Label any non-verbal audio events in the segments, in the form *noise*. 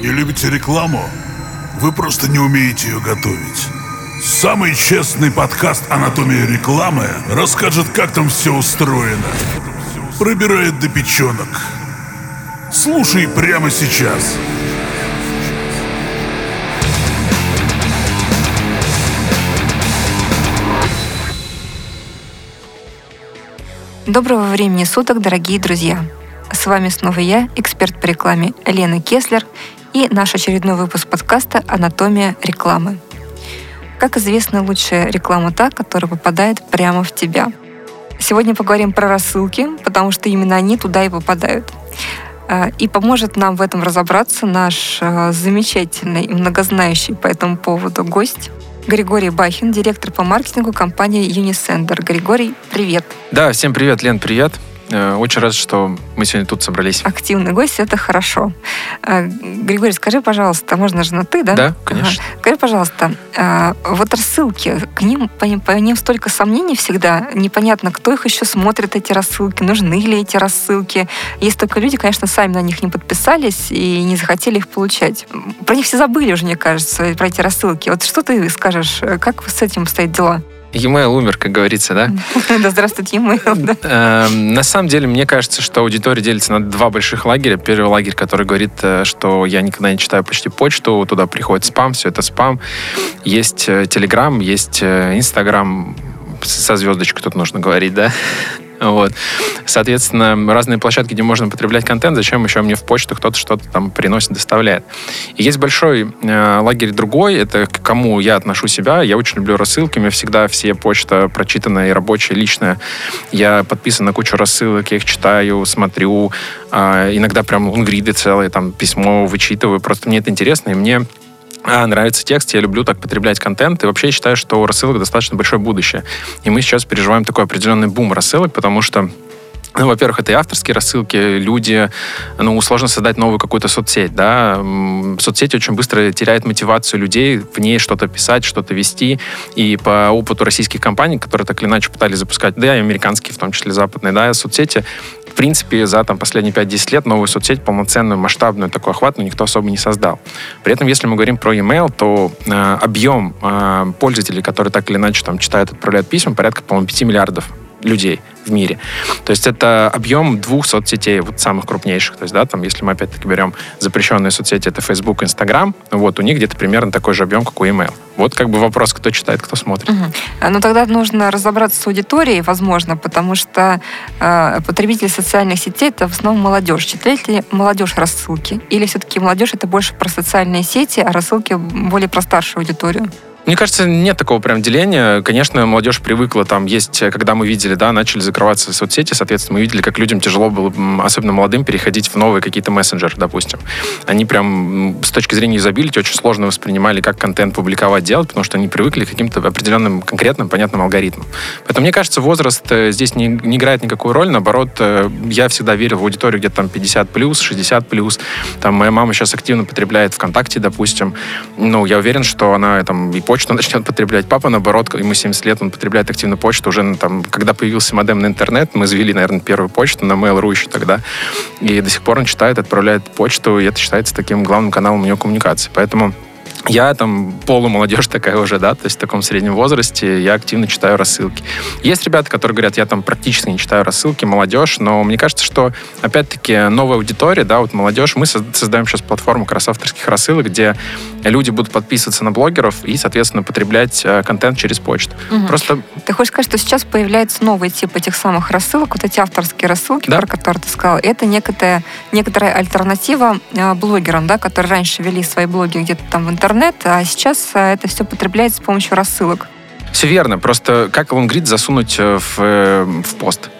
Не любите рекламу? Вы просто не умеете ее готовить. Самый честный подкаст «Анатомия рекламы» расскажет, как там все устроено. Пробирает до печенок. Слушай прямо сейчас. Доброго времени суток, дорогие друзья! С вами снова я, эксперт по рекламе Лена Кеслер и наш очередной выпуск подкаста «Анатомия рекламы». Как известно, лучшая реклама та, которая попадает прямо в тебя. Сегодня поговорим про рассылки, потому что именно они туда и попадают. А, и поможет нам в этом разобраться наш а, замечательный и многознающий по этому поводу гость Григорий Бахин, директор по маркетингу компании Unisender. Григорий, привет. Да, всем привет, Лен, привет. Э, очень рад, что мы сегодня тут собрались. Активный гость, это хорошо. Э, Григорий, скажи, пожалуйста, можно же на ты, да? Да, конечно. Ага. Скажи, пожалуйста, э, вот рассылки, к ним, по, по ним столько сомнений всегда, непонятно, кто их еще смотрит, эти рассылки, нужны ли эти рассылки. Есть только люди, конечно, сами на них не подписались и не захотели их получать. Про них все забыли уже, мне кажется, про эти рассылки. Вот что ты скажешь, как с этим стоят дела? E-mail умер, как говорится, да? *laughs* Да, здравствуйте, e-mail. Эм, на самом деле, мне кажется, что аудитория делится на два больших лагеря. Первый лагерь, который говорит, э, что я никогда не читаю почти почту, туда приходит спам, все это спам. Есть Telegram, э, есть Instagram, э, со звездочкой тут нужно говорить, да? Вот. Соответственно, разные площадки, где можно потреблять контент, зачем еще мне в почту кто-то что-то там приносит, доставляет. И есть большой э, лагерь другой, это к кому я отношу себя. Я очень люблю рассылки, у меня всегда все почта прочитанная и рабочая, личная. Я подписан на кучу рассылок, я их читаю, смотрю. Э, иногда прям лонгриды целые, там письмо вычитываю. Просто мне это интересно, и мне а, нравится текст, я люблю так потреблять контент, и вообще я считаю, что у рассылок достаточно большое будущее. И мы сейчас переживаем такой определенный бум рассылок, потому что ну, во-первых, это и авторские рассылки, люди, ну, сложно создать новую какую-то соцсеть, да, соцсеть очень быстро теряет мотивацию людей в ней что-то писать, что-то вести, и по опыту российских компаний, которые так или иначе пытались запускать, да, и американские, в том числе западные, да, соцсети, в принципе, за там, последние 5-10 лет новую соцсеть, полноценную, масштабную, такой охват, ну, никто особо не создал. При этом, если мы говорим про e-mail, то э, объем э, пользователей, которые так или иначе там читают, отправляют письма, порядка, по-моему, 5 миллиардов людей в мире. То есть это объем двух соцсетей, вот самых крупнейших. То есть, да, там, если мы опять-таки берем запрещенные соцсети, это Facebook, Instagram, вот у них где-то примерно такой же объем, как у email. Вот как бы вопрос, кто читает, кто смотрит. Угу. Ну тогда нужно разобраться с аудиторией, возможно, потому что э, потребители социальных сетей это в основном молодежь. Читает ли молодежь рассылки? Или все-таки молодежь это больше про социальные сети, а рассылки более про старшую аудиторию? Мне кажется, нет такого прям деления. Конечно, молодежь привыкла, там есть, когда мы видели, да, начали закрываться соцсети, соответственно, мы видели, как людям тяжело было, особенно молодым, переходить в новые какие-то мессенджеры, допустим. Они прям с точки зрения юзабилити очень сложно воспринимали, как контент публиковать, делать, потому что они привыкли к каким-то определенным, конкретным, понятным алгоритмам. Поэтому, мне кажется, возраст э, здесь не, не играет никакую роль. Наоборот, э, я всегда верил в аудиторию где-то там 50 плюс, 60 плюс. Там моя мама сейчас активно потребляет ВКонтакте, допустим. Ну, я уверен, что она там и почту начнет потреблять. Папа, наоборот, ему 70 лет, он потребляет активно почту. Уже там, когда появился модем на интернет, мы завели, наверное, первую почту на Mail.ru еще тогда. И до сих пор он читает, отправляет почту, и это считается таким главным каналом у него коммуникации. Поэтому я там полумолодежь такая уже, да, то есть в таком среднем возрасте я активно читаю рассылки. Есть ребята, которые говорят, я там практически не читаю рассылки, молодежь, но мне кажется, что опять-таки новая аудитория, да, вот молодежь, мы создаем сейчас платформу как раз авторских рассылок, где люди будут подписываться на блогеров и, соответственно, потреблять э, контент через почту. Угу. Просто... Ты хочешь сказать, что сейчас появляется новый тип этих самых рассылок, вот эти авторские рассылки, да? про которые ты сказал, это некая, некоторая альтернатива э, блогерам, да, которые раньше вели свои блоги где-то там в интернете, интернет, а сейчас э, это все потребляется с помощью рассылок. Все верно. Просто как лонгрид засунуть э, в, э, в пост?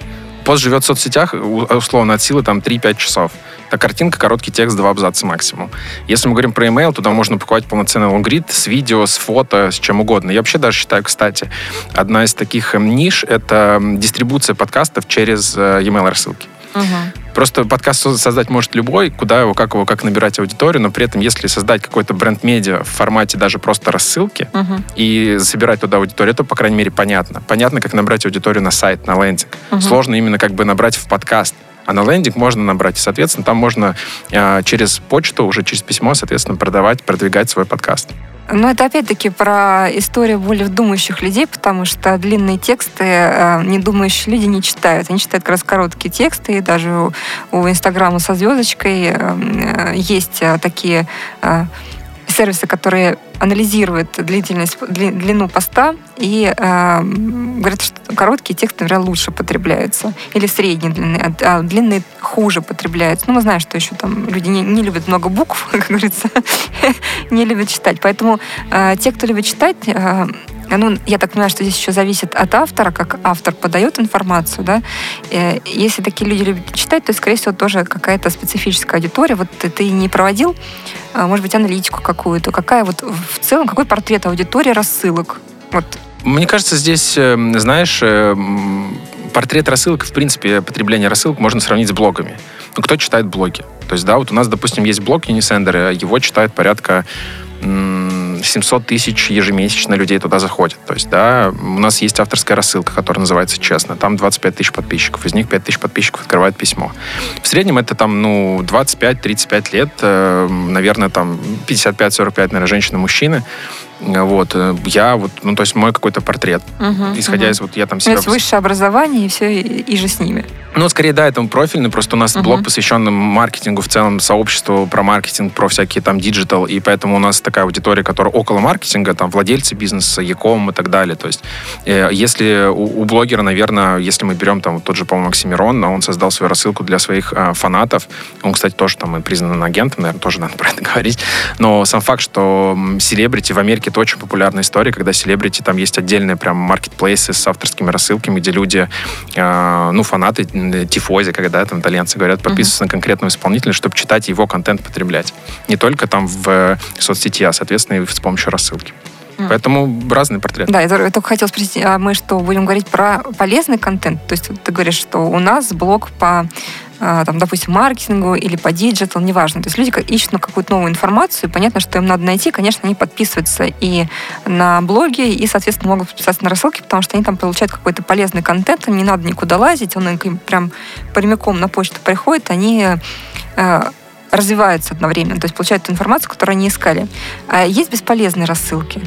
Пост живет в соцсетях, условно, от силы там 3-5 часов. Это картинка, короткий текст, два абзаца максимум. Если мы говорим про email, туда можно упаковать полноценный лонгрид с видео, с фото, с чем угодно. Я вообще даже считаю, кстати, одна из таких ниш — это дистрибуция подкастов через e-mail рассылки. Угу. Просто подкаст создать может любой, куда его, как его, как набирать аудиторию, но при этом, если создать какой-то бренд-медиа в формате даже просто рассылки uh-huh. и собирать туда аудиторию, то, по крайней мере, понятно. Понятно, как набрать аудиторию на сайт, на лендинг. Uh-huh. Сложно именно как бы набрать в подкаст А на лендинг можно набрать. И, соответственно, там можно э, через почту, уже через письмо, соответственно, продавать, продвигать свой подкаст. Ну, это опять-таки про историю более думающих людей, потому что длинные тексты э, недумающие люди не читают. Они читают как раз короткие тексты, и даже у, у Инстаграма со звездочкой э, э, есть э, такие э, сервисы, которые анализируют длительность, дли, длину поста и э, говорят, что короткие тексты, наверное, лучше потребляются. Или средние длины, а, а длинные хуже потребляются. Ну, мы знаем, что еще там люди не, не любят много букв, *laughs* как говорится, *laughs* не любят читать. Поэтому э, те, кто любит читать, э, ну, я так понимаю, что здесь еще зависит от автора, как автор подает информацию, да. Э, если такие люди любят читать, то, скорее всего, тоже какая-то специфическая аудитория. Вот ты, ты не проводил, а, может быть, аналитику какую-то. Какая вот в целом, какой портрет аудитории рассылок? Вот. Мне кажется, здесь, э, знаешь, э, портрет рассылок, в принципе, потребление рассылок можно сравнить с блогами. Ну, кто читает блоги? То есть, да, вот у нас, допустим, есть блог Unisender, его читает порядка 700 тысяч ежемесячно людей туда заходит. То есть, да, у нас есть авторская рассылка, которая называется «Честно». Там 25 тысяч подписчиков. Из них 5 тысяч подписчиков открывает письмо. В среднем это там, ну, 25-35 лет, э, наверное, там 55-45, наверное, женщины-мужчины. Вот, э, я вот, ну, то есть мой какой-то портрет. Угу, Исходя угу. из вот я там себя... То есть высшее образование и все, и, и же с ними. Ну, скорее, да, это профильный, просто у нас угу. блог посвященный маркетингу в целом, сообществу про маркетинг, про всякие там digital, и поэтому у нас такая аудитория, которая около маркетинга, там, владельцы бизнеса, e-com и так далее. То есть, э, если у, у блогера, наверное, если мы берем там тот же, по-моему, Оксимирон, он создал свою рассылку для своих э, фанатов, он, кстати, тоже там и признан агентом, наверное, тоже надо про это *laughs* говорить, но сам факт, что селебрити в Америке это очень популярная история, когда селебрити, там есть отдельные прям маркетплейсы с авторскими рассылками, где люди, э, ну, фанаты, тифози, когда там итальянцы говорят, подписываются uh-huh. на конкретного исполнителя, чтобы читать его контент, потреблять. Не только там в соцсети, а, соответственно, и с помощью рассылки. Поэтому разный портрет. Да, я, только хотела спросить, а мы что, будем говорить про полезный контент? То есть ты говоришь, что у нас блог по а, там, допустим, маркетингу или по digital, неважно. То есть люди ищут какую-то новую информацию, и понятно, что им надо найти, конечно, они подписываются и на блоги, и, соответственно, могут подписаться на рассылки, потому что они там получают какой-то полезный контент, им не надо никуда лазить, он им прям прямиком на почту приходит, они э, развиваются одновременно, то есть получают ту информацию, которую они искали. А есть бесполезные рассылки?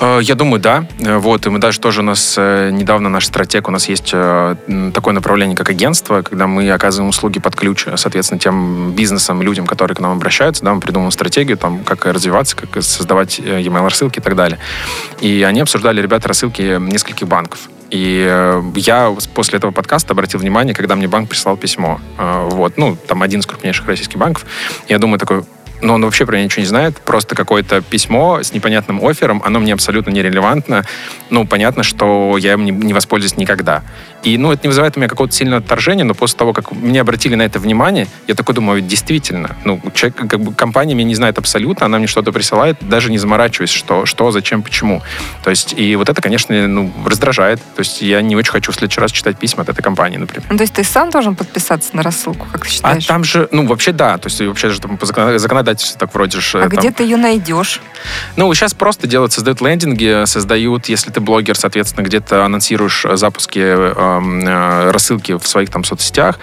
Э, я думаю, да. Э, вот, и мы даже тоже у нас э, недавно наш стратег, у нас есть такое направление, как агентство, когда мы оказываем услуги под ключ, соответственно, тем бизнесам, людям, которые к нам обращаются, да, мы придумываем стратегию, там, как развиваться, как создавать e-mail рассылки и так далее. И они обсуждали, ребята, рассылки нескольких банков. И я после этого подкаста обратил внимание, когда мне банк прислал письмо. Вот, ну, там один из крупнейших российских банков. Я думаю, такой, но он вообще про меня ничего не знает, просто какое-то письмо с непонятным оффером, оно мне абсолютно нерелевантно. Ну, понятно, что я им не, не воспользуюсь никогда. И, ну, это не вызывает у меня какого-то сильного отторжения, но после того, как мне обратили на это внимание, я такой думаю, действительно, ну, человек, как бы компания меня не знает абсолютно, она мне что-то присылает, даже не заморачиваясь, что, что, зачем, почему. То есть, и вот это, конечно, ну, раздражает. То есть, я не очень хочу в следующий раз читать письма от этой компании, например. Ну, то есть, ты сам должен подписаться на рассылку, как ты а считаешь? А там же, ну, вообще да, то есть, вообще же там по законодательству так вроде же... А там... где ты ее найдешь? Ну, сейчас просто делают, создают лендинги, создают, если ты блогер, соответственно, где-то анонсируешь запуски э, Э, рассылки в своих там соцсетях.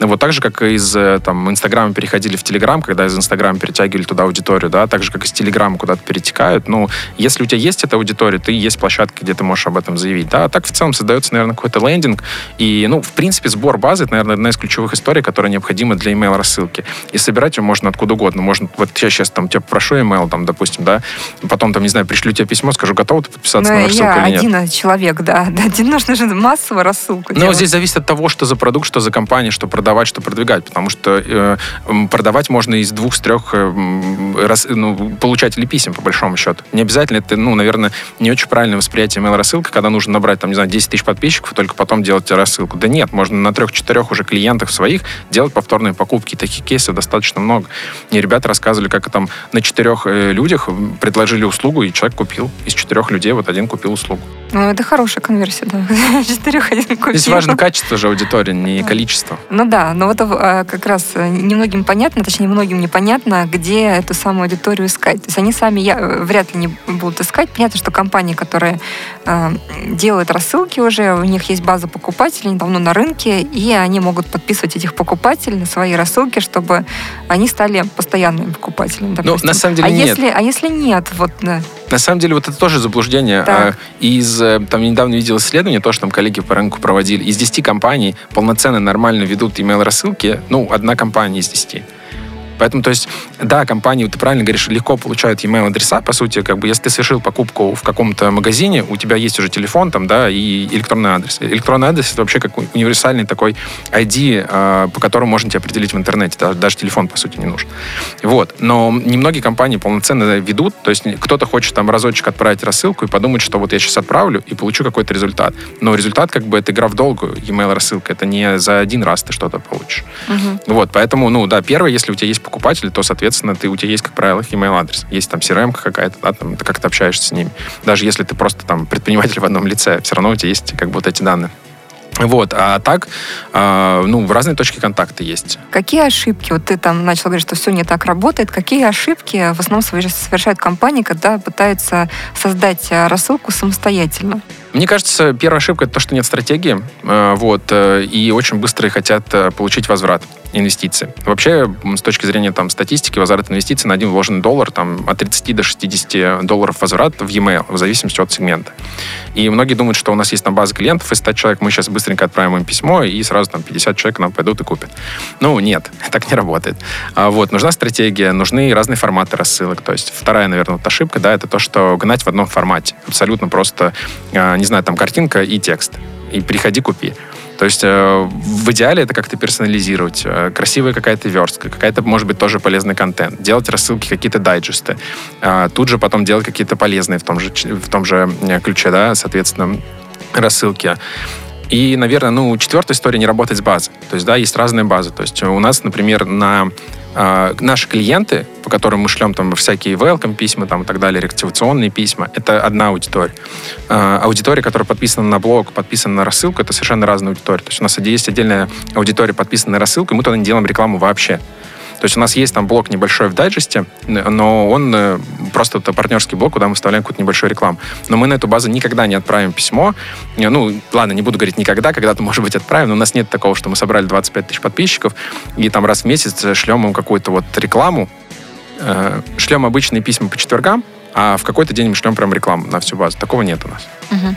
Вот так же, как из э, там Инстаграма переходили в Телеграм, когда из Инстаграма перетягивали туда аудиторию, да, так же, как из Телеграма куда-то перетекают. Ну, если у тебя есть эта аудитория, ты есть площадка, где ты можешь об этом заявить, да. А так в целом создается, наверное, какой-то лендинг. И, ну, в принципе, сбор базы, это, наверное, одна из ключевых историй, которая необходима для email рассылки. И собирать ее можно откуда угодно. Можно, вот я сейчас там тебя попрошу email, там, допустим, да, потом там, не знаю, пришлю тебе письмо, скажу, готов ты подписаться Но на рассылку я или нет? один человек, да. *laughs* Один нужно же массово рассылку Ну, здесь зависит от того, что за продукт, что за компания, что продавать, что продвигать. Потому что э, продавать можно из двух, с трех э, раз, ну, получателей писем, по большому счету. Не обязательно, это, ну, наверное, не очень правильное восприятие email-рассылки, когда нужно набрать, там, не знаю, 10 тысяч подписчиков, и только потом делать рассылку. Да нет, можно на трех-четырех уже клиентах своих делать повторные покупки. Таких кейсов достаточно много. И ребята рассказывали, как там на четырех э, людях предложили услугу, и человек купил. Из четырех людей вот один купил услугу. Ну, это хорошая конверсия, да. *laughs* Четырех один купил. Здесь важно качество же аудитории, не количество. Ну да, но вот а, как раз э, немногим понятно, точнее, многим непонятно, где эту самую аудиторию искать. То есть они сами я, э, вряд ли не будут искать. Понятно, что компании, которые э, делают рассылки уже, у них есть база покупателей, они давно на рынке, и они могут подписывать этих покупателей на свои рассылки, чтобы они стали постоянными покупателями. Ну, на самом деле а нет. Если, а если нет? Вот, да. На самом деле, вот это тоже заблуждение. Так. А, Из, э, там, я недавно видел исследование, то, что там коллеги по рынку проводили. Из 10 компаний полноценно, нормально ведут email-рассылки, ну, одна компания из 10. Поэтому, то есть, да, компании, ты правильно говоришь, легко получают email адреса, по сути, как бы, если ты совершил покупку в каком-то магазине, у тебя есть уже телефон там, да, и электронный адрес. Электронный адрес это вообще как универсальный такой ID, э, по которому можно тебя определить в интернете, даже, телефон, по сути, не нужен. Вот. Но немногие компании полноценно ведут, то есть кто-то хочет там разочек отправить рассылку и подумать, что вот я сейчас отправлю и получу какой-то результат. Но результат, как бы, это игра в долгую, email рассылка, это не за один раз ты что-то получишь. Мгм. Вот, поэтому, ну, да, первое, если у тебя есть покупатели, то, соответственно, ты, у тебя есть, как правило, их email адрес. Есть там CRM какая-то, да, там, ты как-то общаешься с ними. Даже если ты просто там предприниматель в одном лице, все равно у тебя есть как бы вот эти данные. Вот, а так, а, ну, в разные точки контакта есть. Какие ошибки, вот ты там начал говорить, что все не так работает, какие ошибки в основном соверш- совершают компании, когда пытаются создать э, рассылку самостоятельно? Мне кажется, первая ошибка это то, что нет стратегии, э, вот, э, и очень быстро хотят э, получить возврат инвестиций. Вообще, с точки зрения там статистики, возврат инвестиций на один вложенный доллар там от 30 до 60 долларов возврат в e-mail, в зависимости от сегмента. И многие думают, что у нас есть там база клиентов, и 100 человек мы сейчас быстренько отправим им письмо, и сразу там 50 человек нам пойдут и купят. Ну, нет, *laughs* так не работает. А, вот, нужна стратегия, нужны разные форматы рассылок. То есть вторая, наверное, вот ошибка, да, это то, что гнать в одном формате. Абсолютно просто, а, не знаю, там картинка и текст. И приходи, купи. То есть э, в идеале это как-то персонализировать. Э, красивая какая-то верстка, какая-то, может быть, тоже полезный контент. Делать рассылки, какие-то дайджесты. А, тут же потом делать какие-то полезные в том же, в том же э, ключе, да, соответственно, рассылки. И, наверное, ну, четвертая история не работать с базой. То есть, да, есть разные базы. То есть у нас, например, на э, наши клиенты, по которым мы шлем там всякие welcome письма там, и так далее, реактивационные письма, это одна аудитория. Э, аудитория, которая подписана на блог, подписана на рассылку, это совершенно разная аудитория. То есть у нас есть отдельная аудитория, подписанная на рассылку, и мы туда не делаем рекламу вообще. То есть у нас есть там блок небольшой в дайджесте, но он э, просто это партнерский блок, куда мы вставляем какую-то небольшую рекламу. Но мы на эту базу никогда не отправим письмо. Э, Ну, ладно, не буду говорить никогда, когда-то, может быть, отправим, но у нас нет такого, что мы собрали 25 тысяч подписчиков и там раз в месяц шлем им какую-то вот рекламу, э, шлем обычные письма по четвергам, а в какой-то день мы шлем прям рекламу на всю базу. Такого нет у нас. Мгм.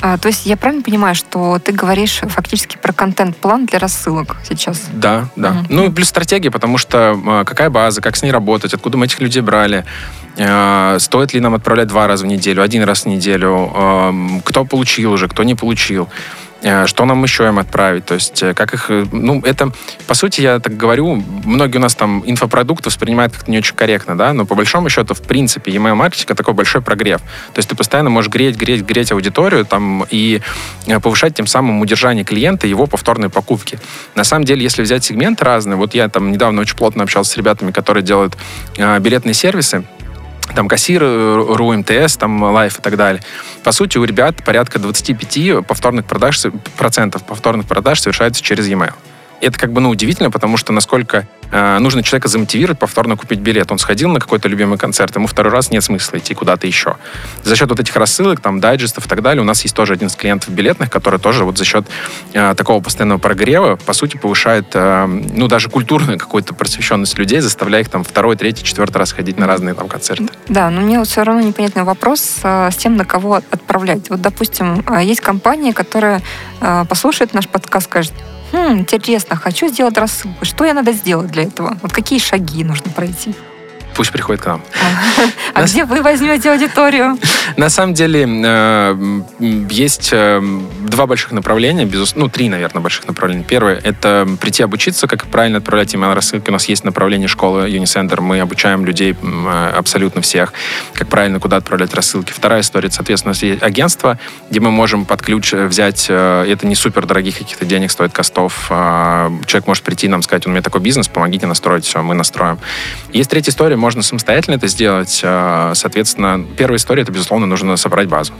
А, то есть я правильно понимаю, что ты говоришь фактически про контент-план для рассылок сейчас? Да, да. Мгм. Ну, и плюс стратегия, потому что э, какая база, как с ней работать, откуда мы этих людей брали, э, стоит ли нам отправлять два раза в неделю, один раз в неделю, кто получил уже, кто не получил, что нам еще им отправить, то есть э, как их, э, ну, это, по сути, я так говорю, многие у нас там инфопродукты воспринимают как-то не очень корректно, да, но по большому счету, в принципе, email маркетинг это такой большой прогрев, то есть ты постоянно можешь греть, греть, греть аудиторию там и э, повышать тем самым удержание клиента и его повторной покупки. На самом деле, если взять сегменты разные, вот я там недавно очень плотно общался с ребятами, которые делают э, билетные сервисы, там кассир, э, РУ МТС, там лайф и так далее. По сути, у ребят порядка 25 повторных продаж, процентов повторных продаж совершается через e-mail. Это как бы, ну, удивительно, потому что насколько э, нужно человека замотивировать повторно купить билет. Он сходил на какой-то любимый концерт, ему второй раз нет смысла идти куда-то еще. За счет вот этих рассылок, там, дайджестов и так далее, у нас есть тоже один из клиентов билетных, который тоже вот за счет э, такого постоянного прогрева, по сути, повышает, э, ну, даже культурную какую-то просвещенность людей, заставляя их там второй, третий, четвертый раз ходить на разные там концерты. Да, но мне вот все равно непонятный вопрос а, с тем, на кого отправлять. Вот, допустим, а, есть компания, которая а, послушает наш подкаст, скажет, «Хм, интересно, хочу сделать рассылку. Что я надо сделать для этого? Вот какие шаги нужно пройти? Пусть приходит к нам. А где вы возьмете аудиторию? На самом деле э, есть э, два больших направления, ну, три, наверное, больших направления. Первое — это прийти обучиться, как правильно отправлять email-рассылки. У нас есть направление школы Unicenter, мы обучаем людей э, абсолютно всех, как правильно куда отправлять рассылки. Вторая история, соответственно, у нас есть агентство, где мы можем под ключ взять, это не супер дорогих каких-то денег стоит, костов. э, Человек может прийти нам сказать, у меня такой бизнес, помогите настроить, все, мы настроим. Есть третья история, можно самостоятельно это сделать. Э, соответственно, первая история, это, безусловно, нужно собрать базу.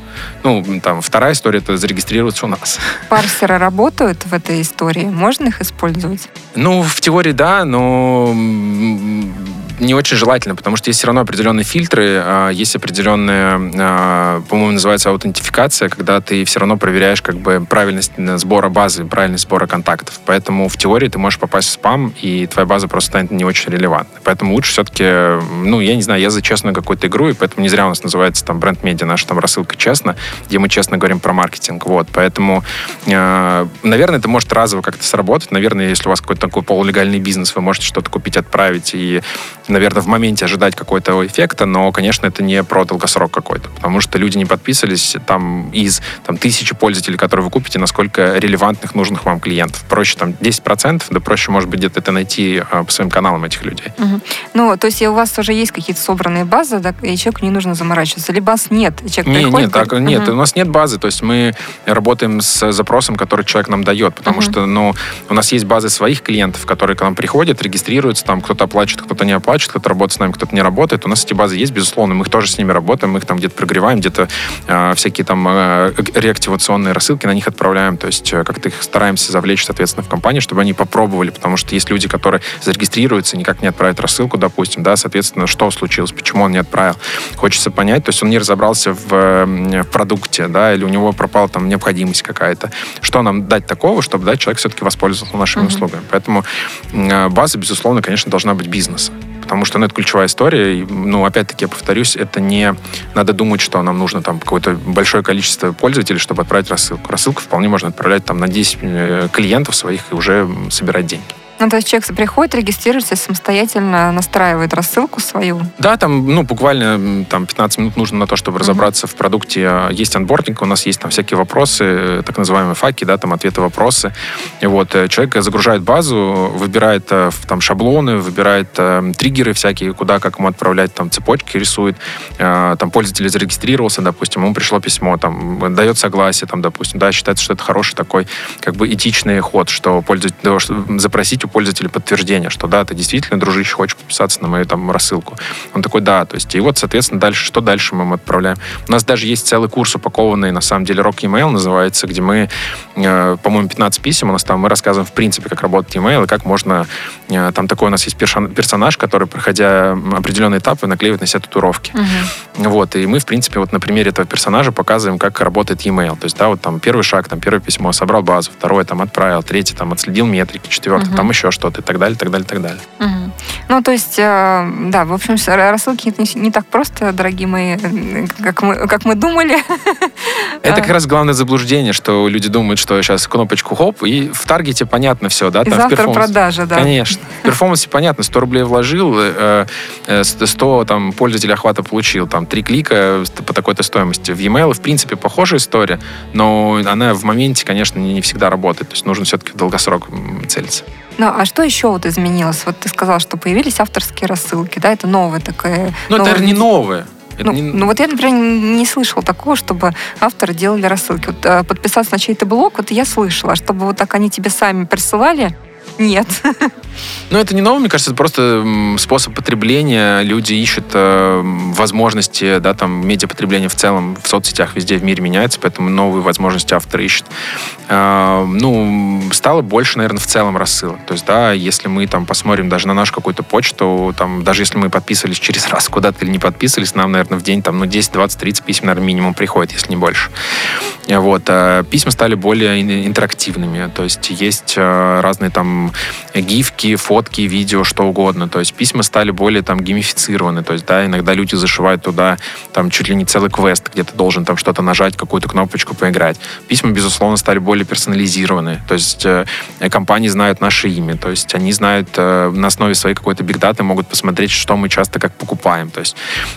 Ну, там, вторая история, это зарегистрироваться у нас. *laughs* Парсеры работают в этой истории? Можно их использовать? Ну, в теории да, но не очень желательно, потому что есть все равно определенные фильтры, а, есть определенная, а, по-моему, называется аутентификация, когда ты все равно проверяешь как бы правильность сбора базы, правильность сбора контактов. Поэтому в теории ты можешь попасть в спам, и твоя база просто станет не очень релевантной. Поэтому лучше все-таки, ну, я не знаю, я за честную какую-то игру, и поэтому не зря у нас называется там бренд медиа, наша там рассылка честно, где мы честно говорим про маркетинг. Вот, поэтому, э, наверное, это может разово как-то сработать. Наверное, если у вас какой-то такой полулегальный бизнес, вы можете что-то купить, отправить и наверное, в моменте ожидать какого-то эффекта, но, конечно, это не про долгосрок какой-то, потому что люди не подписывались там из там, тысячи пользователей, которые вы купите, насколько релевантных, нужных вам клиентов. Проще там 10%, да проще, может быть, где-то это найти а, по своим каналам этих людей. Угу. Ну, то есть у вас уже есть какие-то собранные базы, да, и человеку не нужно заморачиваться. Или баз нет, человек не, приходит... Нет, так, угу. нет, у нас нет базы, то есть мы работаем с запросом, который человек нам дает, потому угу. что, ну, у нас есть базы своих клиентов, которые к нам приходят, регистрируются, там кто-то оплачивает, кто-то не оплачивает, значит, кто-то работает с нами, кто-то не работает. У нас эти базы есть, безусловно, мы их тоже с ними работаем, мы их там где-то прогреваем, где-то э, всякие там э, реактивационные рассылки на них отправляем, то есть э, как-то их стараемся завлечь, соответственно, в компанию, чтобы они попробовали, потому что есть люди, которые зарегистрируются, никак не отправят рассылку, допустим, да, соответственно, что случилось, почему он не отправил. Хочется понять, то есть он не разобрался в, в продукте, да, или у него пропала там необходимость какая-то. Что нам дать такого, чтобы дать человек все-таки воспользовался нашими mm-hmm. услугами. Поэтому э, база, безусловно, конечно, должна быть бизнеса потому что ну, это ключевая история. И, ну, опять-таки, я повторюсь, это не надо думать, что нам нужно там какое-то большое количество пользователей, чтобы отправить рассылку. Рассылку вполне можно отправлять там на 10 э, клиентов своих и уже собирать деньги. Ну, то есть человек приходит, регистрируется, самостоятельно настраивает рассылку свою? Да, там, ну, буквально там 15 минут нужно на то, чтобы разобраться uh-huh. в продукте. Есть анбординг, у нас есть там всякие вопросы, э, так называемые факи, да, там ответы-вопросы. И вот э, человек загружает базу, выбирает э, там шаблоны, выбирает э, триггеры всякие, куда, как ему отправлять, там цепочки рисует. Э, там пользователь зарегистрировался, допустим, ему пришло письмо, там, дает согласие, там, допустим, да, считается, что это хороший такой, как бы, этичный ход, что пользователь, запросить у пользователя подтверждение, что да, ты действительно, дружище, хочешь подписаться на мою там рассылку. Он такой, да, то есть, и вот, соответственно, дальше, что дальше мы ему отправляем? У нас даже есть целый курс упакованный, на самом деле, Rock Email называется, где мы, э, по-моему, 15 писем у нас там, мы рассказываем, в принципе, как работает email и как можно, э, там такой у нас есть персонаж, который, проходя определенные этапы, наклеивает на себя татуировки. Угу. Вот, и мы, в принципе, вот на примере этого персонажа показываем, как работает email. То есть, да, вот там первый шаг, там первое письмо, собрал базу, второе там отправил, третий там отследил метрики, четвертый, угу. там еще что-то и так далее, так далее, так далее. Угу. Ну, то есть, э, да, в общем, рассылки не, не так просто, дорогие мои, как мы, как мы думали. Это как раз главное заблуждение, что люди думают, что сейчас кнопочку хоп, и в таргете понятно все, да? И там завтра продажа, да. Конечно. В перформансе понятно, 100 рублей вложил, 100 э, э, там, пользователей охвата получил, там, три клика по такой-то стоимости. В e-mail, в принципе, похожая история, но она в моменте, конечно, не всегда работает. То есть нужно все-таки в долгосрок целиться. Ну, а что еще вот изменилось? Вот ты сказал, что появились авторские рассылки, да, это новое такое. Ну, это не новое. Ну, не... ну вот я, например, не слышала такого, чтобы авторы делали рассылки. Вот, э, подписаться на чей-то блог, вот я слышала, а чтобы вот так они тебе сами присылали, нет. Ну, это не новое, мне кажется, это просто способ потребления. Люди ищут э, возможности, да, там, медиапотребления в целом в соцсетях везде в мире меняется, поэтому новые возможности авторы ищут. Э, ну, стало больше, наверное, в целом рассылок. То есть, да, если мы там посмотрим даже на нашу какую-то почту, там, даже если мы подписывались через раз куда-то или не подписывались, нам, наверное, в день там, ну, 10, 20, 30 писем, наверное, минимум приходит, если не больше. Вот. А письма стали более интерактивными. То есть, есть э, разные там гифки, фотки, видео, что угодно. То есть письма стали более там геймифицированы. То есть, да, иногда люди зашивают туда там чуть ли не целый квест, где ты должен там что-то нажать, какую-то кнопочку поиграть. Письма, безусловно, стали более персонализированы. То есть э, компании знают наше имя. То есть они знают э, на основе своей какой-то бигдаты могут посмотреть, что мы часто как покупаем. То есть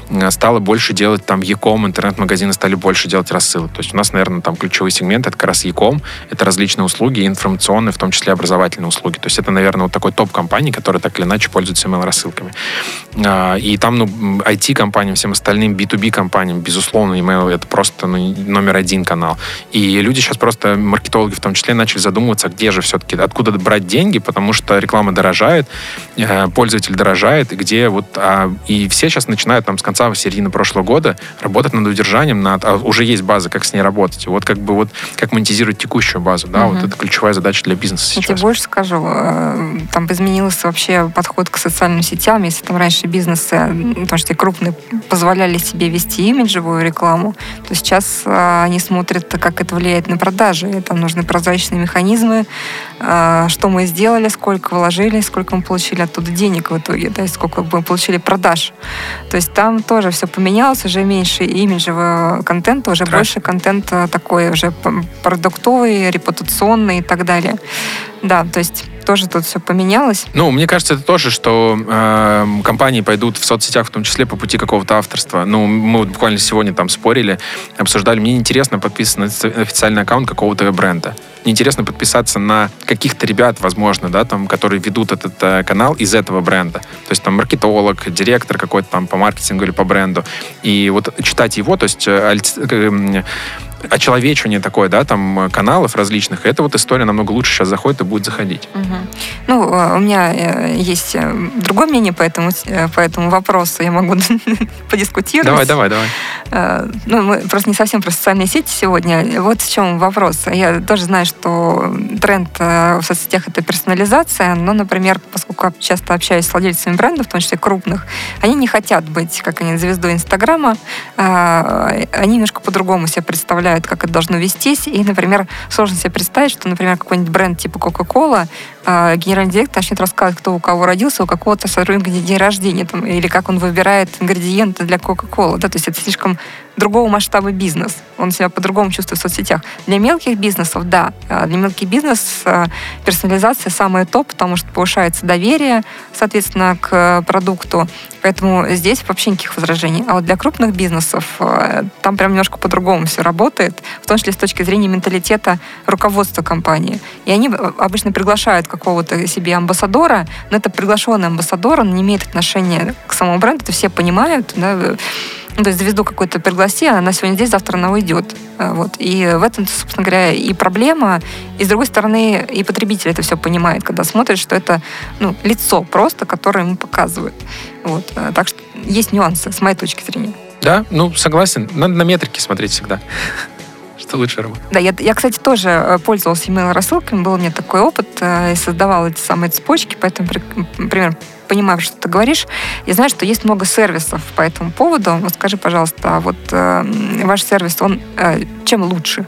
э, стало больше делать там e-com, интернет-магазины стали больше делать рассылок. То есть у нас, наверное, там ключевой сегмент это как раз e-com, это различные услуги, информационные, в том числе образовательные услуги. То есть это, наверное, вот такой топ компании, которые так или иначе пользуются email-рассылками. А, и там, ну, IT-компаниям, всем остальным B2B-компаниям, безусловно, email это просто ну, номер один канал. И люди сейчас просто, маркетологи в том числе, начали задумываться, где же все-таки, откуда брать деньги, потому что реклама дорожает, э, пользователь дорожает, где вот... А, и все сейчас начинают там с конца, середины прошлого года работать над удержанием, над, а уже есть база, как с ней работать. Вот как бы вот как монетизировать текущую базу, да, угу. вот это ключевая задача для бизнеса сейчас. Я тебе больше скажу, э, там изменился вообще подход к социальным сетям, если там раньше бизнесы, потому что крупные, позволяли себе вести имиджевую рекламу, то сейчас э, они смотрят, как это влияет на продажи, и там нужны прозрачные механизмы, э, что мы сделали, сколько вложили, сколько мы получили оттуда денег в итоге, да, и сколько мы получили продаж. То есть там тоже все поменялось, уже меньше имиджевого контента, уже Трафик. больше контента такой уже продуктовый, репутационный и так далее. Да, то есть тоже тут все поменялось. Ну, мне кажется, это тоже, что э, компании пойдут в соцсетях, в том числе по пути какого-то авторства. Ну, мы вот буквально сегодня там спорили, обсуждали. Мне интересно подписаться на официальный аккаунт какого-то бренда. Мне интересно подписаться на каких-то ребят, возможно, да, там, которые ведут этот э, канал из этого бренда. То есть там маркетолог, директор какой-то там по маркетингу или по бренду. И вот читать его, то есть э, э, очеловечивание такое, да, там каналов различных, эта вот история намного лучше сейчас заходит и будет заходить. Угу. Ну, э, у меня э, есть э, другое мнение по этому, по этому вопросу, я могу *laughs* подискутировать. Давай, давай, давай. Ну, мы просто не совсем про социальные сети сегодня. Вот в чем вопрос. Я тоже знаю, что тренд в соцсетях это персонализация, но, например, поскольку часто общаюсь с владельцами брендов, в том числе крупных, они не хотят быть, как они, звездой Инстаграма, они немножко по-другому себя представляют как это должно вестись. И, например, сложно себе представить, что, например, какой-нибудь бренд типа Coca-Cola, э, генеральный директор начнет рассказывать, кто у кого родился, у какого-то сотрудника день рождения, там, или как он выбирает ингредиенты для Coca-Cola. Да? То есть это слишком другого масштаба бизнес. Он себя по-другому чувствует в соцсетях. Для мелких бизнесов, да. А для мелких бизнес э, персонализация самая топ, потому что повышается доверие, соответственно, к продукту. Поэтому здесь вообще никаких возражений. А вот для крупных бизнесов э, там прям немножко по-другому все работает, в том числе с точки зрения менталитета руководства компании. И они обычно приглашают какого-то себе амбассадора, но это приглашенный амбассадор, он не имеет отношения к самому бренду, это все понимают, да, ну, то есть звезду какую-то пригласи, она сегодня здесь, завтра она уйдет. А, вот. И в этом, собственно говоря, и проблема. И, с другой стороны, и потребитель это все понимает, когда смотрит, что это ну, лицо просто, которое ему показывают. Вот. А, так что есть нюансы, с моей точки зрения. Да, ну, согласен. Надо на метрики смотреть всегда *laughs* что лучше работает. Да, я, я, кстати, тоже э, пользовалась email-рассылками, был у меня такой опыт, э, и создавала эти самые цепочки, поэтому примерно понимаю, что ты говоришь. Я знаю, что есть много сервисов по этому поводу. Вот скажи, пожалуйста, а вот э, ваш сервис, он э, чем лучше?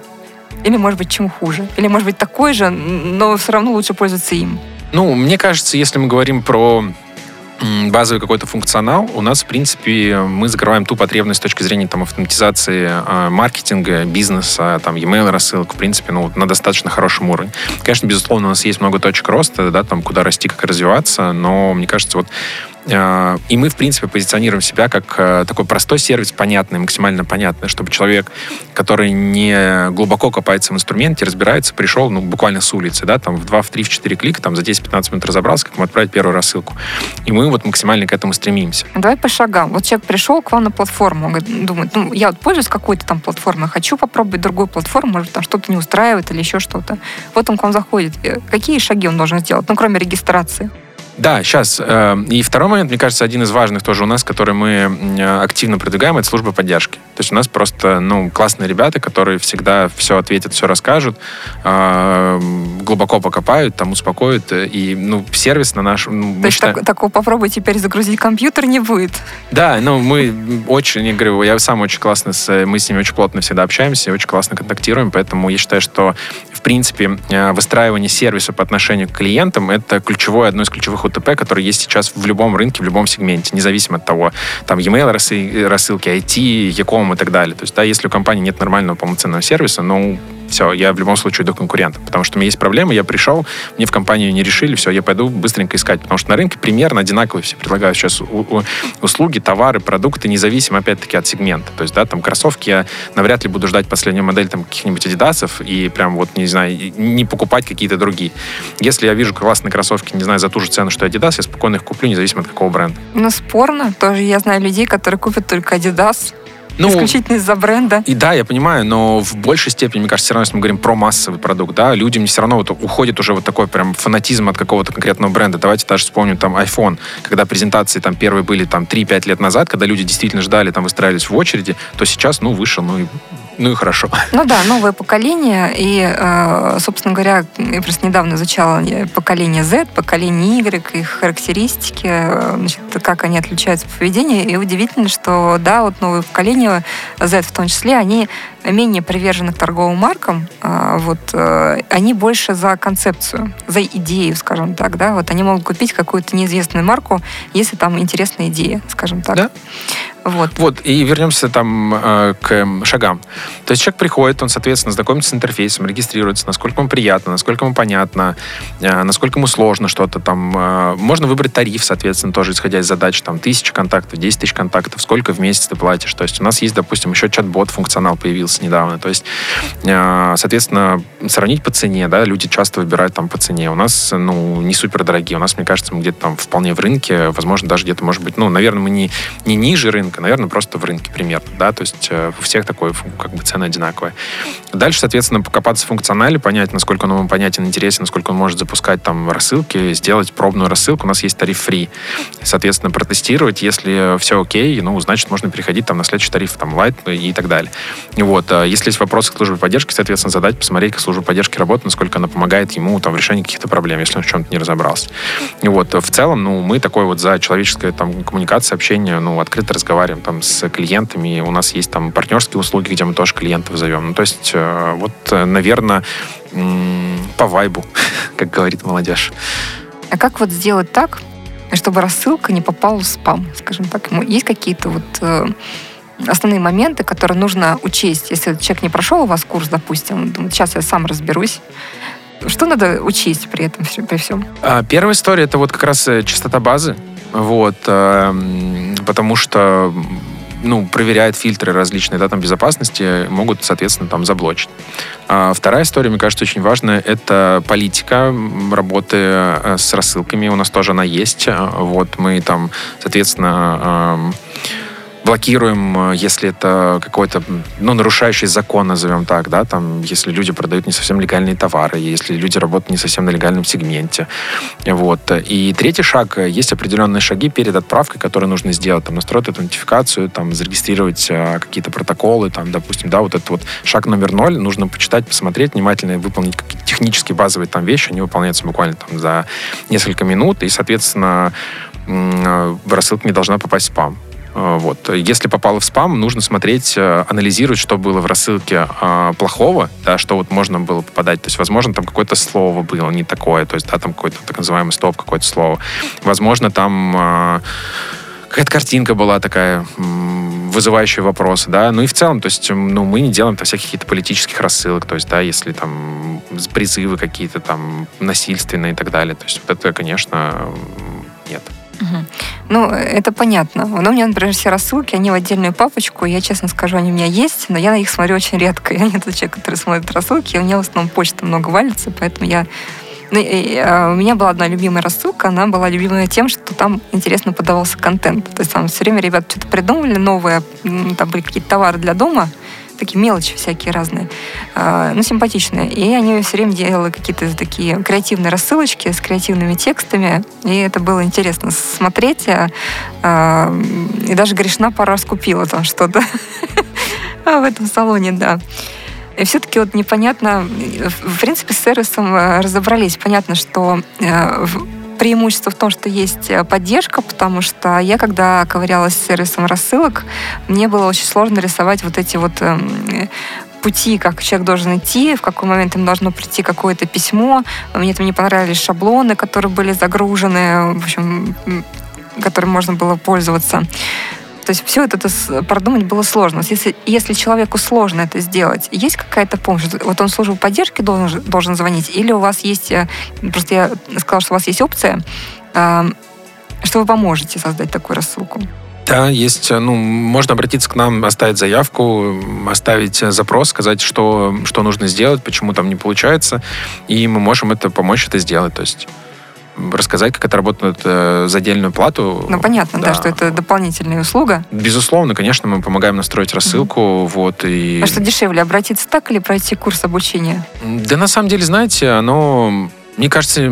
Или, может быть, чем хуже? Или, может быть, такой же, но все равно лучше пользоваться им? Ну, мне кажется, если мы говорим про базовый какой-то функционал, у нас, в принципе, мы закрываем ту потребность с точки зрения там, автоматизации э, маркетинга, бизнеса, там, e-mail рассылок, в принципе, ну, на достаточно хорошем уровне. Конечно, безусловно, у нас есть много точек роста, да, там, куда расти, как развиваться, но, мне кажется, вот и мы, в принципе, позиционируем себя как э, такой простой сервис, понятный, максимально понятный, чтобы человек, который не глубоко копается в инструменте, разбирается, пришел, ну, буквально с улицы, да, там в 2, в 3, в 4 клика, там за 10-15 минут разобрался, как ему отправить первую рассылку. И мы вот максимально к этому стремимся. Давай по шагам. Вот человек пришел к вам на платформу, думает, ну, я вот пользуюсь какой-то там платформой, хочу попробовать другую платформу, может, там что-то не устраивает или еще что-то. Вот он к вам заходит. Э, какие шаги он должен сделать, ну, кроме регистрации? Да, сейчас. Э, и второй момент, мне кажется, один из важных тоже у нас, который мы активно продвигаем, это служба поддержки. То есть у нас просто, ну, классные ребята, которые всегда все ответят, все расскажут, э, глубоко покопают, там успокоят. И, ну, сервис на наш... Ну, То есть считаем... так, такого попробуй теперь загрузить компьютер не будет? Да, ну, мы очень, я говорю, я сам очень классно, с, мы с ними очень плотно всегда общаемся, очень классно контактируем, поэтому я считаю, что, в принципе, э, выстраивание сервиса по отношению к клиентам — это ключевое, одно из ключевых УТП, который есть сейчас в любом рынке, в любом сегменте, независимо от того, там, e-mail рассылки, IT, e и так далее. То есть, да, если у компании нет нормального полноценного сервиса, ну, Все, я в любом случае иду к конкурентам, потому что у меня есть проблема, я пришел, мне в компанию не решили, все, я пойду быстренько искать, потому что на рынке примерно одинаковые все предлагают сейчас услуги, товары, продукты, независимо, опять-таки, от сегмента. То есть, да, там кроссовки я навряд ли буду ждать последнюю модель там каких-нибудь адидасов и прям вот, не знаю, не покупать какие-то другие. Если я вижу классные кроссовки, не знаю, за ту же цену, что Adidas, я спокойно их куплю, независимо от какого бренда. Ну, спорно. Тоже я знаю людей, которые купят только Adidas, ну, исключительно из-за бренда. И да, я понимаю, но в большей степени, мне кажется, все равно, если мы говорим про массовый продукт, да, людям все равно вот уходит уже вот такой прям фанатизм от какого-то конкретного бренда. Давайте даже вспомним там iPhone, когда презентации там первые были там 3-5 лет назад, когда люди действительно ждали, там выстраивались в очереди, то сейчас, ну, вышел, ну и ну и хорошо. *laughs* Ну да, новое поколение. И, э, собственно говоря, я просто недавно изучала поколение Z, поколение Y, их характеристики, э, значит, как они отличаются по поведению. И удивительно, что да, вот новое поколение Z в том числе, они менее привержены к торговым маркам, а, вот, э, они больше за концепцию, за идею, скажем так, да, вот они могут купить какую-то неизвестную марку, если там интересная идея, скажем так. Да? Вот. Вот, и вернемся там э, к шагам. То есть человек приходит, он, соответственно, знакомится с интерфейсом, регистрируется, насколько ему приятно, насколько ему понятно, э, насколько ему сложно что-то там. Э, можно выбрать тариф, соответственно, тоже исходя из задач, там, тысяча контактов, 10 тысяч контактов, сколько в месяц ты платишь. То есть у нас есть, допустим, еще чат-бот функционал появился недавно. То есть, э, соответственно, сравнить по цене, да, люди часто выбирают там по цене. У нас, ну, не супер дорогие. У нас, мне кажется, мы где-то там вполне в рынке, возможно, даже где-то, может быть, ну, наверное, мы не, не ниже рынка, наверное, просто в рынке примерно, да, то есть э, у всех такой, как бы, цена одинаковая. Дальше, соответственно, покопаться в функционале, понять, насколько он вам понятен, интересен, насколько он может запускать там рассылки, сделать пробную рассылку. У нас есть тариф free. Соответственно, протестировать, если все окей, ну, значит, можно переходить там на следующий тариф, там, light и так далее. Вот. А если есть вопросы к службе поддержки, соответственно, задать, посмотреть, как служба поддержки работает, насколько она помогает ему там в решении каких-то проблем, если он в чем-то не разобрался. И вот. В целом, ну, мы такой вот за человеческое там коммуникация, общение, ну, открыто разговариваем там с клиентами. У нас есть там партнерские услуги, где мы тоже клиентов зовем. Ну, то есть, э, вот, наверное, по вайбу, *laughs* как говорит молодежь. А как вот сделать так, чтобы рассылка не попала в спам, скажем так? Есть какие-то вот э, основные моменты, которые нужно учесть, если человек не прошел у вас курс, допустим, сейчас я сам разберусь, что надо учесть при этом, при всем? А, первая история это вот как раз частота базы. Вот, э, потому что ну, проверяет фильтры различные, да, там, безопасности, могут, соответственно, там заблочить. А вторая история, мне кажется, очень важная, это политика работы э, с рассылками. У нас тоже она есть. Вот, мы там, соответственно, э, блокируем, э, если это какой-то, ну, нарушающий закон, назовем так, да, там, если люди продают не совсем легальные товары, если люди работают не совсем на легальном сегменте, вот. И третий шаг, э, есть определенные шаги перед отправкой, которые нужно сделать, там, настроить аутентификацию, там, зарегистрировать а, какие-то протоколы, там, допустим, да, вот этот вот шаг номер ноль, нужно почитать, посмотреть, внимательно выполнить какие-то технические базовые там вещи, они выполняются буквально там за несколько минут, и, соответственно, рассылка не должна попасть в спам. Э, вот. Если попало в спам, нужно смотреть, э, анализировать, что было в рассылке э, плохого, да, что вот можно было попадать. То есть, возможно, там какое-то слово было не такое, то есть, да, там какой-то так называемый стоп, какое-то слово. Возможно, там какая-то картинка была такая, вызывающая вопросы, да, ну и в целом, то есть, ну, мы не делаем там всяких каких-то политических рассылок, то есть, да, если там призывы какие-то там насильственные и так далее, то есть, вот это, конечно, нет. Ну, это понятно. Но у меня, например, все рассылки, они в отдельную папочку. Я, честно скажу, они у меня есть, но я на них смотрю очень редко. *laughs* Я не тот человек, который смотрит рассылки. У меня в основном почта много валится, поэтому я ну, и, а, у меня была одна любимая рассылка, она была любимая тем, что там интересно подавался контент. То есть там все время ребята что-то придумывали новое, там были какие-то товары для дома, такие мелочи всякие разные, э, ну, симпатичные. И они все время делали какие-то такие креативные рассылочки с креативными текстами, и это было интересно смотреть. Э, и даже грешна пару раз купила там что-то *laughs* в этом салоне, да. И все-таки вот непонятно, в принципе, с сервисом разобрались. Понятно, что преимущество в том, что есть э, поддержка, потому что я, когда ковырялась с сервисом рассылок, мне было очень сложно рисовать вот эти вот эм, пути, как человек должен идти, в какой момент им должно прийти какое-то письмо. Мне там не понравились шаблоны, которые были загружены, в общем, которым можно было пользоваться. То есть все это, продумать было сложно. Если, если человеку сложно это сделать, есть какая-то помощь? Вот он службу поддержки должен, должен звонить, или у вас есть, э, просто я сказала, что у вас есть опция, э, что вы поможете создать такую рассылку? Да, есть, э, ну, можно обратиться к нам, оставить заявку, оставить запрос, сказать, что, что нужно сделать, почему там не получается, и мы можем это помочь это сделать. То есть рассказать, как это работает э, за отдельную плату. Ну, понятно, да. да, что это дополнительная услуга. Безусловно, конечно, мы помогаем настроить рассылку, mm-hmm. вот, и... А что дешевле, обратиться так или пройти курс обучения? Да, на самом деле, знаете, оно... Мне кажется,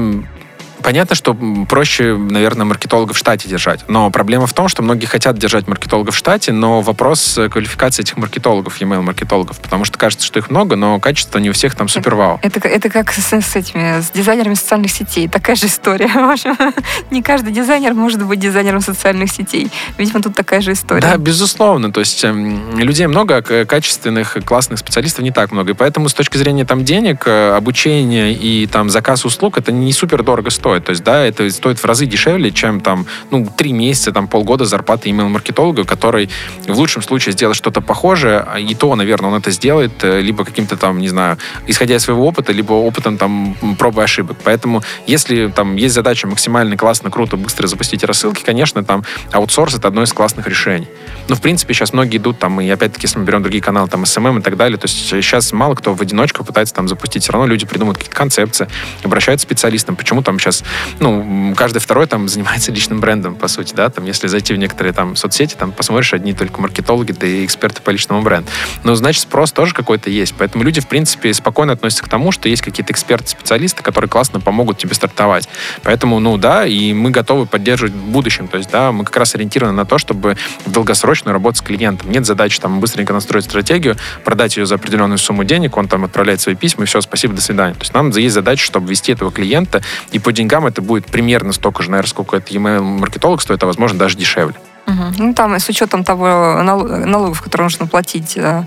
Понятно, что проще, наверное, маркетологов в штате держать. Но проблема в том, что многие хотят держать маркетологов в штате, но вопрос э, квалификации этих маркетологов, e-mail маркетологов, потому что кажется, что их много, но качество не у всех там супер вау. Это, это, это как с, с этими, с дизайнерами социальных сетей. Такая же история. *laughs* В общем, *laughs* не каждый дизайнер может быть дизайнером социальных сетей. Видимо, тут такая же история. Да, безусловно. То есть эм, людей много, а качественных, классных специалистов не так много. И поэтому с точки зрения там денег, э, обучения и там заказ услуг, это не супер дорого стоит стоит. То есть, да, это стоит в разы дешевле, чем там, ну, три месяца, там, полгода зарплаты email-маркетолога, который в лучшем случае сделает что-то похожее, а и то, наверное, он это сделает э, либо каким-то там, не знаю, исходя из своего опыта, либо опытом там пробы ошибок. Поэтому, если там есть задача максимально классно, круто, быстро запустить рассылки, конечно, там аутсорс это одно из классных решений. Но, в принципе, сейчас многие идут там, и опять-таки, если мы берем другие каналы, там, SMM и так далее, то есть сейчас мало кто в одиночку пытается там запустить. Все равно люди придумывают какие-то концепции, обращаются к специалистам. Почему там сейчас ну, каждый второй там занимается личным брендом, по сути, да, там, если зайти в некоторые там соцсети, там посмотришь одни только маркетологи, да и эксперты по личному бренду. Но, значит, спрос тоже какой-то есть. Поэтому люди, в принципе, спокойно относятся к тому, что есть какие-то эксперты-специалисты, которые классно помогут тебе стартовать. Поэтому, ну, да, и мы готовы поддерживать в будущем. То есть, да, мы как раз ориентированы на то, чтобы в долгосрочную работать с клиентом. Нет задачи там быстренько настроить стратегию, продать ее за определенную сумму денег, он там отправляет свои письма, и все, спасибо, до свидания. То есть нам есть задача, чтобы вести этого клиента, и по деньгам это будет примерно столько же, наверное, сколько это email-маркетолог стоит, а возможно даже дешевле. Угу. Ну, там, с учетом того налогов, которые нужно платить э,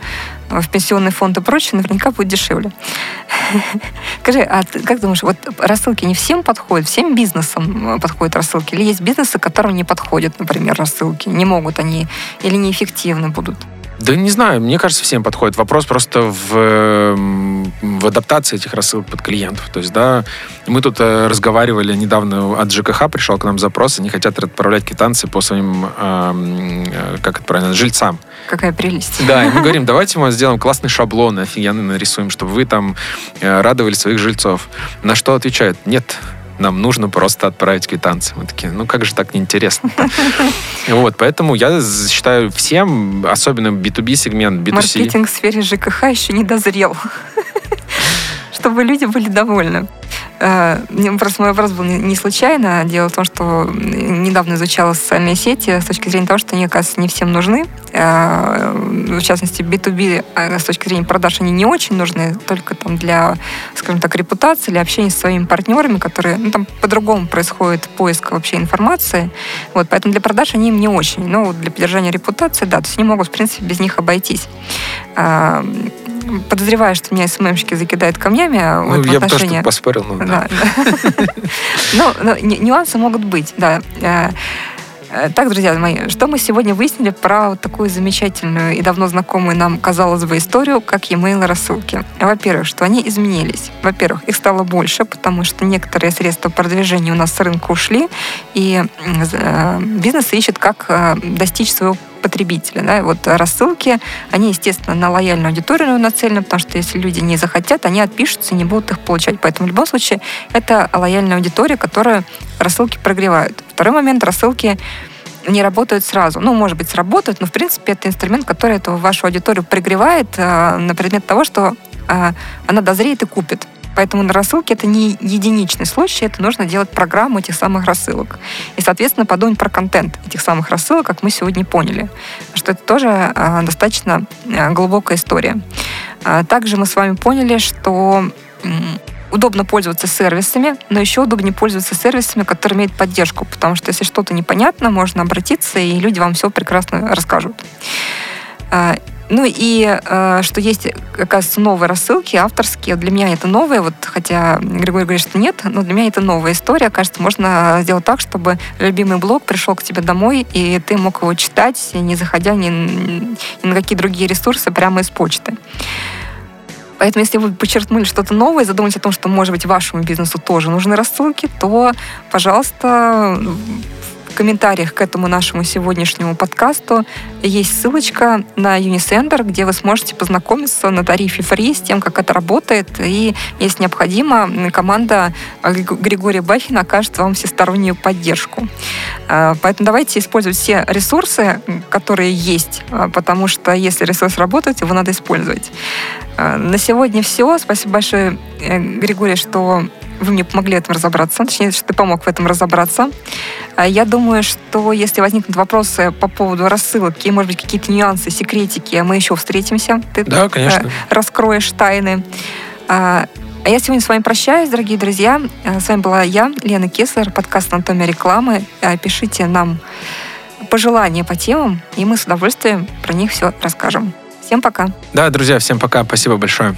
в пенсионный фонд и прочее, наверняка будет дешевле. *laughs* Скажи, а ты как думаешь, вот рассылки не всем подходят, всем бизнесам э, подходят рассылки? Или есть бизнесы, которым не подходят, например, рассылки? Не могут они или неэффективны будут? Да не знаю, мне кажется, всем подходит. Вопрос просто в, в адаптации этих рассылок под клиентов. То есть, да, мы тут э, разговаривали недавно от ЖКХ, пришел к нам запрос, они хотят отправлять квитанции по своим, э, как это правильно, жильцам. Какая прелесть. Да, и мы *laughs* говорим, давайте мы сделаем классный шаблон, офигенно нарисуем, чтобы вы там э, радовали своих жильцов. На что отвечают, нет, нам нужно просто отправить квитанции. Мы такие, ну как же так неинтересно? *laughs* Вот, поэтому я считаю всем, особенно B2B сегмент, B2C. Маркетинг в сфере ЖКХ еще не дозрел. *laughs* Чтобы люди были довольны. Э, просто мой вопрос был не случайно. Дело в том, что недавно изучала социальные сети с точки зрения того, что они, оказывается, не всем нужны. Э, в частности, B2B э, с точки зрения продаж они не очень нужны, только там для, скажем так, репутации или общения с своими партнерами, которые, ну, там по-другому происходит поиск вообще информации. Вот, поэтому для продаж они им не очень. Но для поддержания репутации, да, то есть они могут, в принципе, без них обойтись подозреваю, что меня СММщики закидают камнями. А ну, я бы тоже поспорил. Ну, да. *laughs* Ну, нюансы могут быть, да. Э, э, так, друзья мои, что мы сегодня выяснили про вот такую замечательную и давно знакомую нам, казалось бы, историю, как e-mail рассылки. Во-первых, что они изменились. Во-первых, их стало больше, потому что некоторые средства продвижения у нас с рынка ушли, и э, бизнес ищет, как достичь своего потребителя. Да? Вот рассылки, они, естественно, на лояльную аудиторию нацелены, потому что если люди не захотят, они отпишутся и не будут их получать. Поэтому в любом случае это лояльная аудитория, которая рассылки прогревают. Второй момент, рассылки не работают сразу. Ну, может быть, сработают, но, в принципе, это инструмент, который эту вашу аудиторию пригревает э, на предмет того, что э, она дозреет и купит. Поэтому на рассылке это не единичный случай, это нужно делать программу этих самых рассылок. И, соответственно, подумать про контент этих самых рассылок, как мы сегодня поняли, что это тоже э, достаточно э, глубокая история. Э, также мы с вами поняли, что удобно пользоваться сервисами, но еще удобнее пользоваться сервисами, которые имеют поддержку, потому что если что-то непонятно, можно обратиться, и люди вам все прекрасно расскажут. Ну и э, что есть, оказывается, новые рассылки, авторские. Для меня это новые, вот, хотя Григорий говорит, что нет, но для меня это новая история. Кажется, можно сделать так, чтобы любимый блог пришел к тебе домой, и ты мог его читать, не заходя ни, ни на какие другие ресурсы, прямо из почты. Поэтому, если вы подчеркнули что-то новое, задумались о том, что, может быть, вашему бизнесу тоже нужны рассылки, то, пожалуйста, в комментариях к этому нашему сегодняшнему подкасту есть ссылочка на Unisender, где вы сможете познакомиться на тарифе фри с тем, как это работает. И, если необходимо, команда Григория Бахина окажет вам всестороннюю поддержку. А, поэтому давайте использовать все ресурсы, которые есть, а, потому что если ресурс работает, его надо использовать. А, на сегодня все. Спасибо большое, э, Григорий, что вы мне помогли в этом разобраться, точнее, что ты помог в этом разобраться. А, я думаю, что если возникнут вопросы по поводу рассылок и, может быть, какие-то нюансы, секретики, мы еще встретимся. Ты да, конечно. Э, раскроешь тайны. А, а я сегодня с вами прощаюсь, дорогие друзья. А, с вами была я, Лена Кеслер, подкаст «Анатомия рекламы». Пишите нам пожелания по темам, и мы с удовольствием про них все расскажем. Всем пока. Да, друзья, всем пока. Спасибо большое.